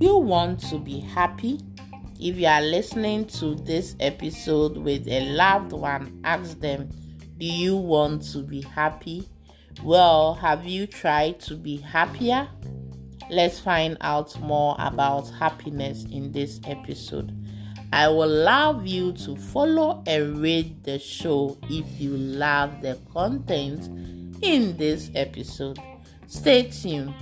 You want to be happy? If you are listening to this episode with a loved one, ask them, Do you want to be happy? Well, have you tried to be happier? Let's find out more about happiness in this episode. I will love you to follow and rate the show if you love the content in this episode. Stay tuned.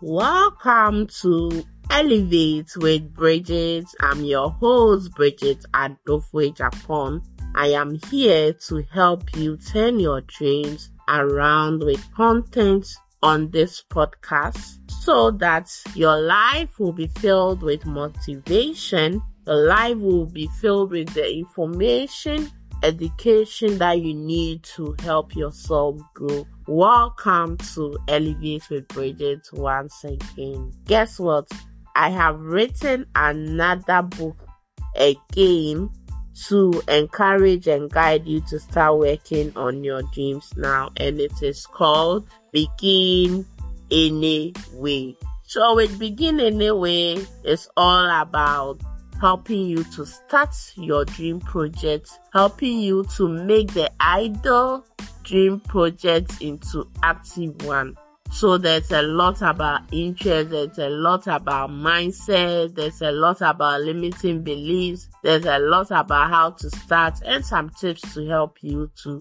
Welcome to Elevate with Brigitte. I'm your host, Brigitte Adofwe Japan. I am here to help you turn your dreams around with content on this podcast so that your life will be filled with motivation. Your life will be filled with the information, education that you need to help yourself grow. Welcome to Elevate with Brigitte once again. Guess what? I have written another book again to encourage and guide you to start working on your dreams now, and it is called Begin Anyway. So, with Begin Anyway, it's all about helping you to start your dream project, helping you to make the idle dream project into active one. So there's a lot about interest, there's a lot about mindset, there's a lot about limiting beliefs, there's a lot about how to start and some tips to help you to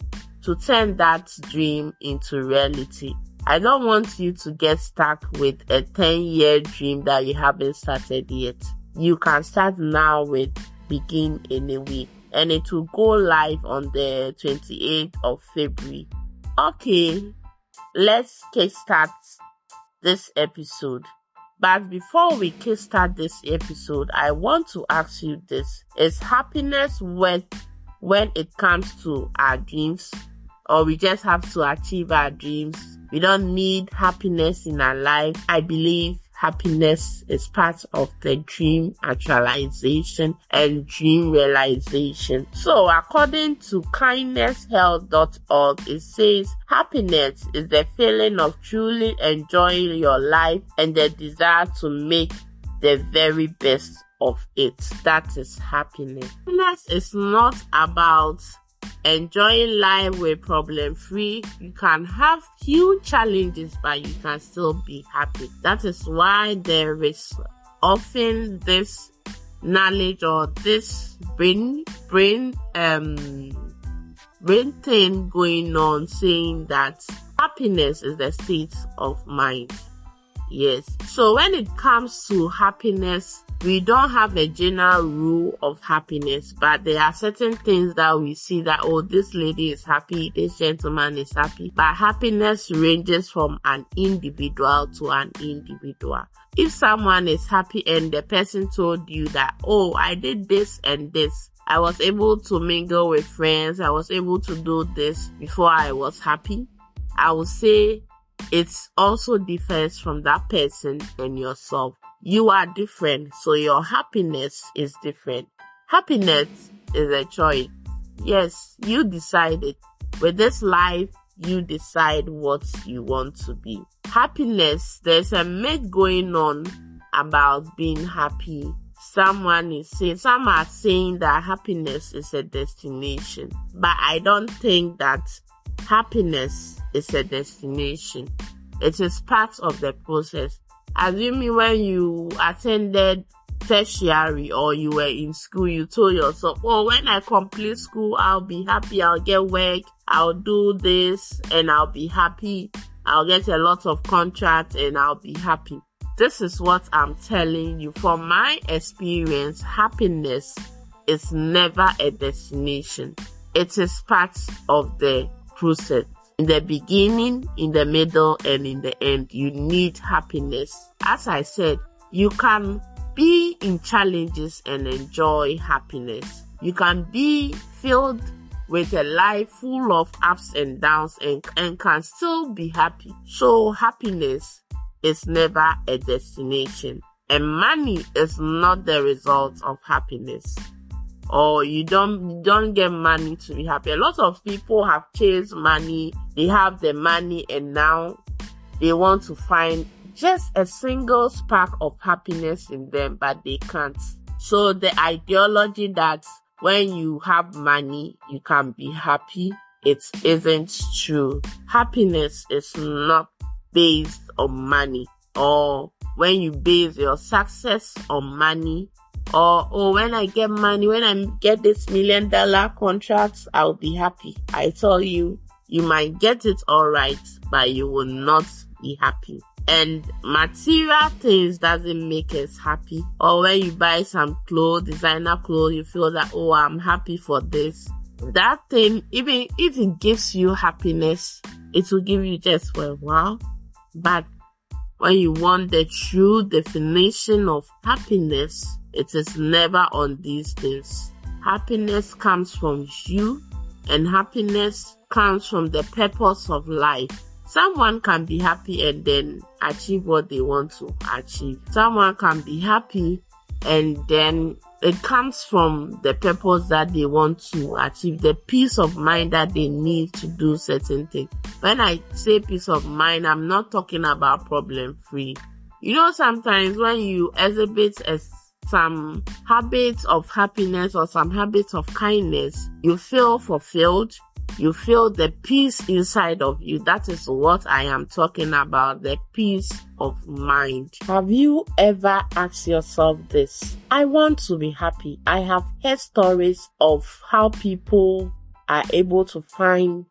to turn that dream into reality. I don't want you to get stuck with a 10 year dream that you haven't started yet. You can start now with begin anyway and it will go live on the 28th of February. Okay, let's kickstart this episode. But before we kickstart this episode, I want to ask you this. Is happiness worth when it comes to our dreams? Or we just have to achieve our dreams? We don't need happiness in our life. I believe happiness is part of the dream actualization and dream realization. So according to kindnesshealth.org, it says happiness is the feeling of truly enjoying your life and the desire to make the very best of it. That is happiness. Happiness is not about enjoying life with problem free. You can have few challenges, but you can still be happy. That is why there is often this knowledge or this brain brain um brain thing going on saying that happiness is the state of mind. Yes. So when it comes to happiness, we don't have a general rule of happiness, but there are certain things that we see that, oh, this lady is happy, this gentleman is happy. But happiness ranges from an individual to an individual. If someone is happy and the person told you that, oh, I did this and this, I was able to mingle with friends, I was able to do this before I was happy, I would say it also differs from that person and yourself. You are different, so your happiness is different. Happiness is a choice. Yes, you decide it. With this life, you decide what you want to be. Happiness, there's a myth going on about being happy. Someone is saying, some are saying that happiness is a destination, but I don't think that happiness is a destination. It is part of the process. Assuming when you attended tertiary or you were in school, you told yourself, oh, when I complete school, I'll be happy, I'll get work, I'll do this, and I'll be happy. I'll get a lot of contracts and I'll be happy. This is what I'm telling you. From my experience, happiness is never a destination. It is part of the process. In the beginning, in the middle, and in the end, you need happiness. As I said, you can be in challenges and enjoy happiness. You can be filled with a life full of ups and downs and, and can still be happy. So happiness is never a destination. And money is not the result of happiness. Or you don't you don't get money to be happy. A lot of people have chased money, they have the money and now they want to find just a single spark of happiness in them, but they can't. So the ideology that when you have money, you can be happy, it isn't true. Happiness is not based on money or when you base your success on money or oh when I get money, when I get this million dollar contract, I'll be happy. I tell you, you might get it alright, but you will not be happy. And material things doesn't make us happy. Or when you buy some clothes, designer clothes, you feel that, oh, I'm happy for this. That thing, even if it gives you happiness, it will give you just well, wow. But when you want the true definition of happiness, it is never on these things. Happiness comes from you and happiness comes from the purpose of life. Someone can be happy and then achieve what they want to achieve. Someone can be happy and then it comes from the purpose that they want to achieve, the peace of mind that they need to do certain things. When I say peace of mind, I'm not talking about problem free. You know, sometimes when you exhibit a, some habits of happiness or some habits of kindness, you feel fulfilled you feel the peace inside of you. That is what I am talking about the peace of mind. Have you ever asked yourself this? I want to be happy. I have heard stories of how people are able to find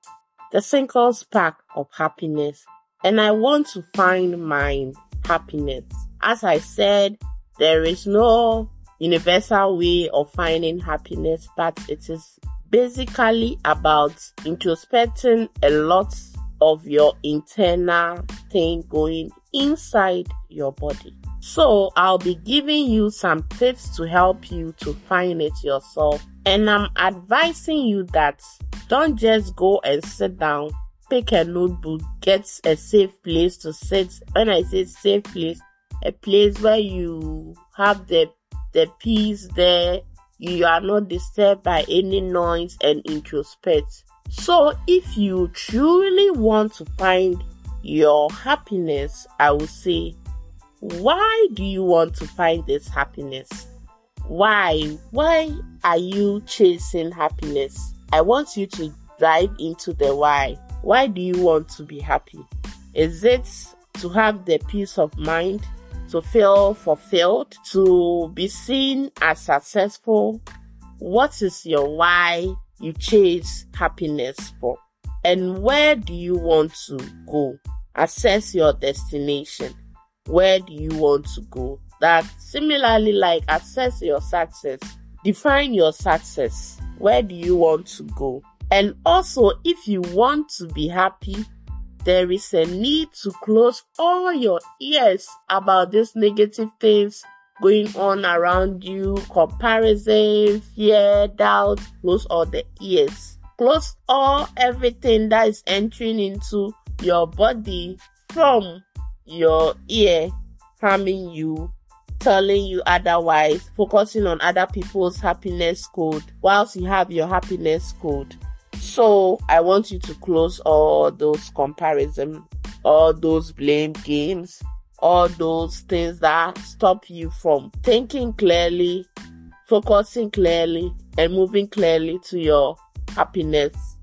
the single spark of happiness, and I want to find mine happiness. As I said, there is no universal way of finding happiness, but it is basically about introspecting a lot of your internal thing going inside your body. So I'll be giving you some tips to help you to find it yourself. And I'm advising you that don't just go and sit down, pick a notebook, get a safe place to sit. When I say safe place, a place where you have the the peace there you are not disturbed by any noise and introspect. So, if you truly want to find your happiness, I will say, why do you want to find this happiness? Why? Why are you chasing happiness? I want you to dive into the why. Why do you want to be happy? Is it to have the peace of mind? To feel fulfilled, to be seen as successful? What is your why you chase happiness for? And where do you want to go? Assess your destination. Where do you want to go? That similarly, like assess your success. Define your success. Where do you want to go? And also, if you want to be happy, there is a need to close all your ears about these negative things going on around you, comparison, fear, doubt, close all the ears. Close all everything that is entering into your body from your ear, harming you, telling you otherwise, focusing on other people's happiness code whilst you have your happiness code. So I want you to close all those comparison, all those blame games, all those things that stop you from thinking clearly, focusing clearly, and moving clearly to your happiness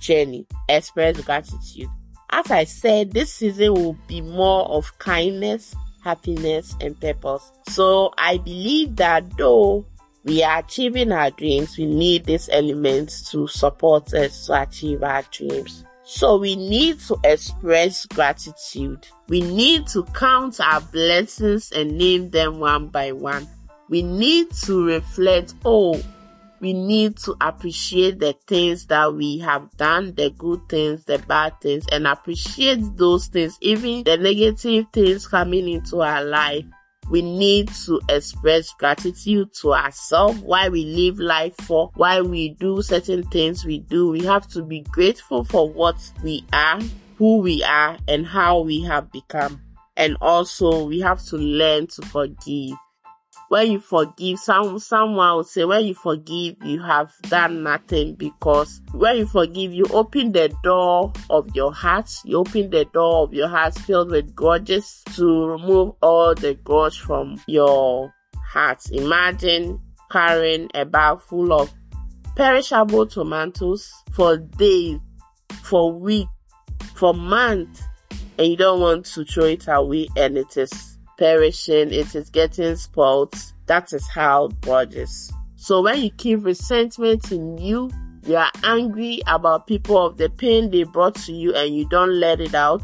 journey. Express gratitude. As I said, this season will be more of kindness, happiness, and purpose. So I believe that though we are achieving our dreams, we need these elements to support us to achieve our dreams. So we need to express gratitude. We need to count our blessings and name them one by one. We need to reflect, oh, we need to appreciate the things that we have done, the good things, the bad things, and appreciate those things, even the negative things coming into our life we need to express gratitude to ourselves why we live life for why we do certain things we do we have to be grateful for what we are who we are and how we have become And also, we have to learn to forgive. When you forgive, some someone will say, when you forgive, you have done nothing because when you forgive, you open the door of your heart. You open the door of your heart filled with grudges to remove all the grudge from your heart. Imagine carrying a bag full of perishable tomatoes for days, for weeks, for months, and you don't want to throw it away and it is perishing, it is getting spoiled. That is how is. So when you keep resentment in you, you are angry about people of the pain they brought to you and you don't let it out,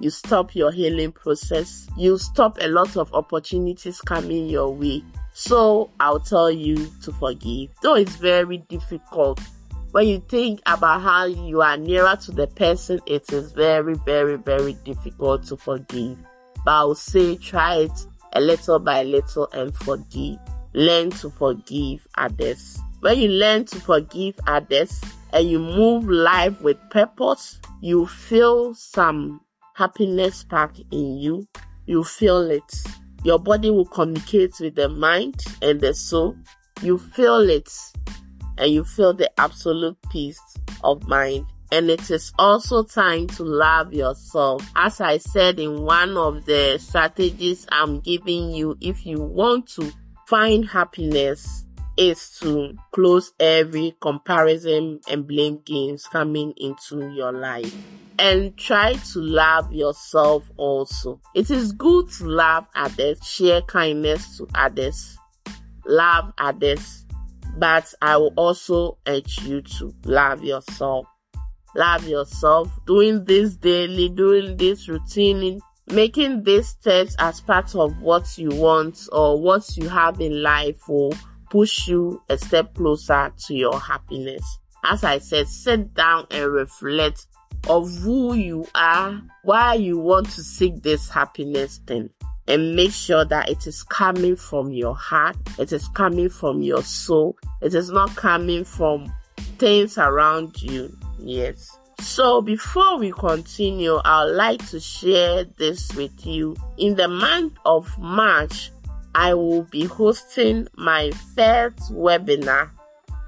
you stop your healing process. You stop a lot of opportunities coming your way. So I'll tell you to forgive. Though it's very difficult. When you think about how you are nearer to the person, it is very, very, very difficult to forgive. But I'll say try it a little by little and forgive. Learn to forgive others. When you learn to forgive others and you move life with purpose, you feel some happiness back in you. You feel it. Your body will communicate with the mind and the soul. You feel it and you feel the absolute peace of mind. And it is also time to love yourself. As I said in one of the strategies I'm giving you, if you want to find happiness, is to close every comparison and blame games coming into your life and try to love yourself also. It is good to love others, share kindness to others, love others, but I will also urge you to love yourself. Love yourself, doing this daily, doing this routine, making these steps as part of what you want or what you have in life will push you a step closer to your happiness. As I said, sit down and reflect of who you are, why you want to seek this happiness thing. And make sure that it is coming from your heart, it is coming from your soul, it is not coming from things around you. Yes. So before we continue, I'd like to share this with you. In the month of March, I will be hosting my first webinar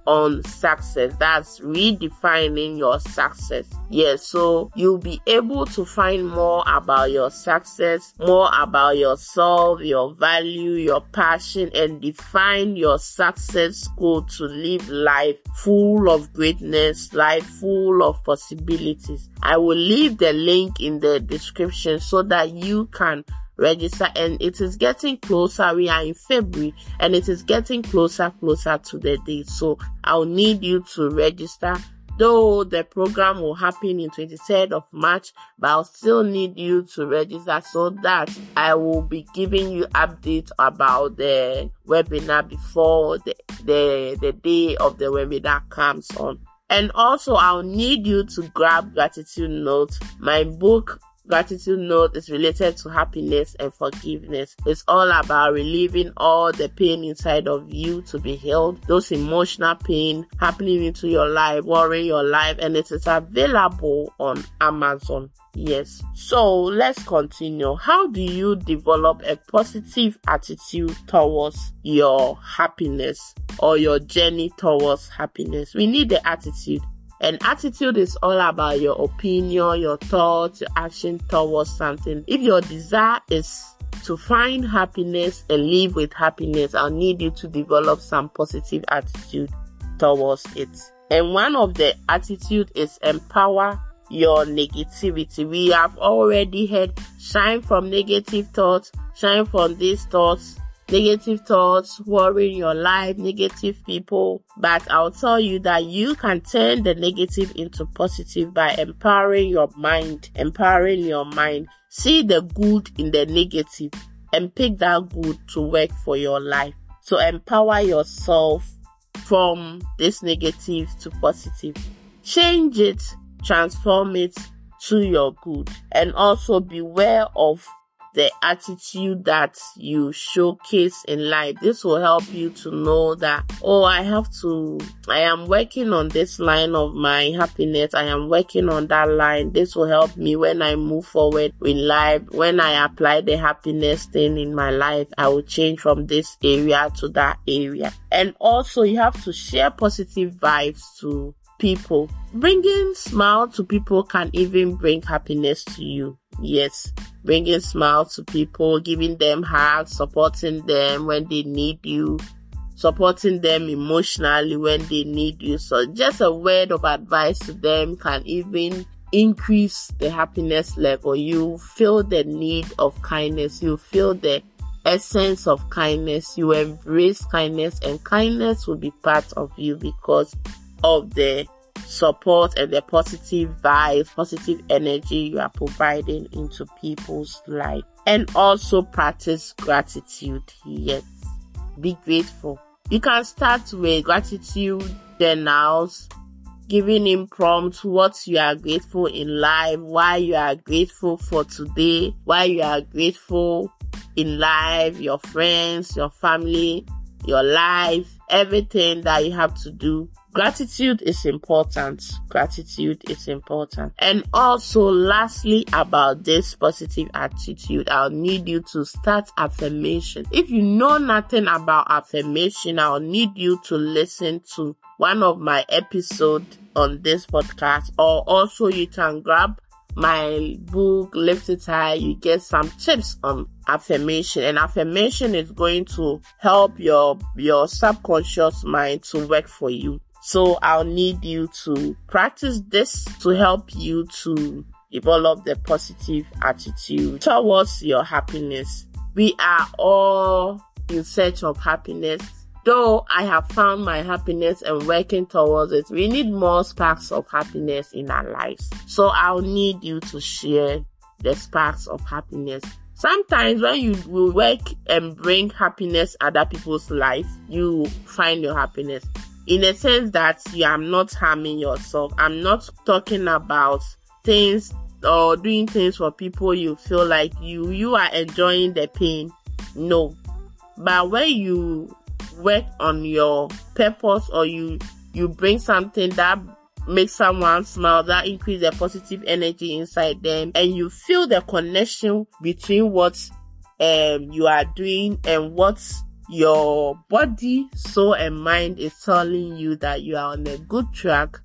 on success. That's redefining your success. Yes, so you'll be able to find more about your success, more about yourself, your value, your passion, and define your success goal to live life full of greatness, life full of possibilities. I will leave the link in the description so that you can register and it is getting closer. We are in February and it is getting closer, closer to the date. So I'll need you to register. Though the program will happen in 23rd of March, but I'll still need you to register so that I will be giving you updates about the webinar before the, the, the day of the webinar comes on. And also I'll need you to grab gratitude notes, my book Gratitude note is related to happiness and forgiveness. It's all about relieving all the pain inside of you to be healed, those emotional pain happening into your life, worrying your life, and it is available on Amazon. Yes. So let's continue. How do you develop a positive attitude towards your happiness or your journey towards happiness? We need the attitude. And attitude is all about your opinion, your thoughts, your action towards something. If your desire is to find happiness and live with happiness, I'll need you to develop some positive attitude towards it. And one of the attitude is empower your negativity. We have already heard shine from negative thoughts, shine from these thoughts, negative thoughts, worrying your life, negative people. But I'll tell you that you can turn the negative into positive by empowering your mind, empowering your mind. See the good in the negative and pick that good to work for your life. So empower yourself from this negative to positive. Change it, transform it to your good and also beware of the attitude that you showcase in life. This will help you to know that, oh, I have to, I am working on this line of my happiness. I am working on that line. This will help me when I move forward in life. When I apply the happiness thing in my life, I will change from this area to that area. And also you have to share positive vibes to people. Bringing smile to people can even bring happiness to you. Yes, bringing smile to people, giving them hugs, supporting them when they need you, supporting them emotionally when they need you. So just a word of advice to them can even increase the happiness level. You feel the need of kindness. You feel the essence of kindness. You embrace kindness and kindness will be part of you because of the support and the positive vibes, positive energy you are providing into people's life. And also practice gratitude. Yes. Be grateful. You can start with gratitude journals, giving him prompts what you are grateful in life, why you are grateful for today, why you are grateful in life, your friends, your family, your life, everything that you have to do. Gratitude is important. Gratitude is important. And also, lastly, about this positive attitude, I'll need you to start affirmation. If you know nothing about affirmation, I'll need you to listen to one of my episodes on this podcast, or also you can grab my book lift it high you get some tips on affirmation and affirmation is going to help your your subconscious mind to work for you so i'll need you to practice this to help you to develop the positive attitude towards your happiness we are all in search of happiness Though I have found my happiness and working towards it, we need more sparks of happiness in our lives. So I'll need you to share the sparks of happiness. Sometimes when you will work and bring happiness other people's life, you find your happiness. In a sense that you are not harming yourself. I'm not talking about things or doing things for people you feel like you you are enjoying the pain. No. But when you work on your purpose or you you bring something that makes someone smile that increase the positive energy inside them and you feel the connection between what um you are doing and what your body soul and mind is telling you that you are on a good track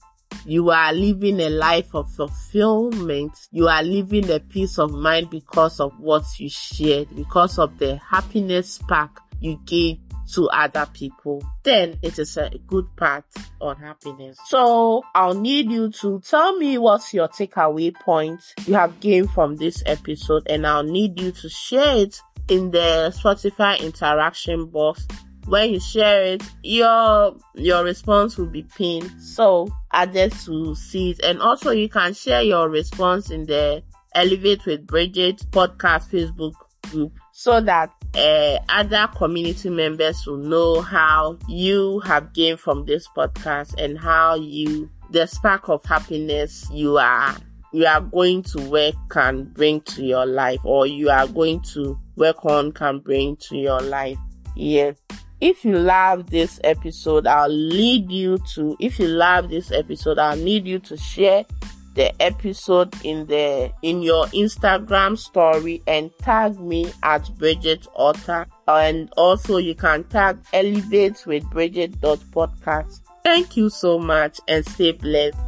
you are living a life of fulfillment. You are living a peace of mind because of what you shared, because of the happiness spark you gave to other people, then it is a good path on happiness. So I'll need you to tell me what's your takeaway point you have gained from this episode and I'll need you to share it in the Spotify interaction box. When you share it, your your response will be pinned so others will see it. And also you can share your response in the Elevate with Brigitte podcast Facebook group so that uh, other community members will know how you have gained from this podcast and how you the spark of happiness you are you are going to work can bring to your life or you are going to work on can bring to your life yes if you love this episode i'll lead you to if you love this episode i'll need you to share the episode in the in your Instagram story and tag me at Brigitte author. And also you can tag Elevate with Brigitte podcast. Thank you so much and stay blessed.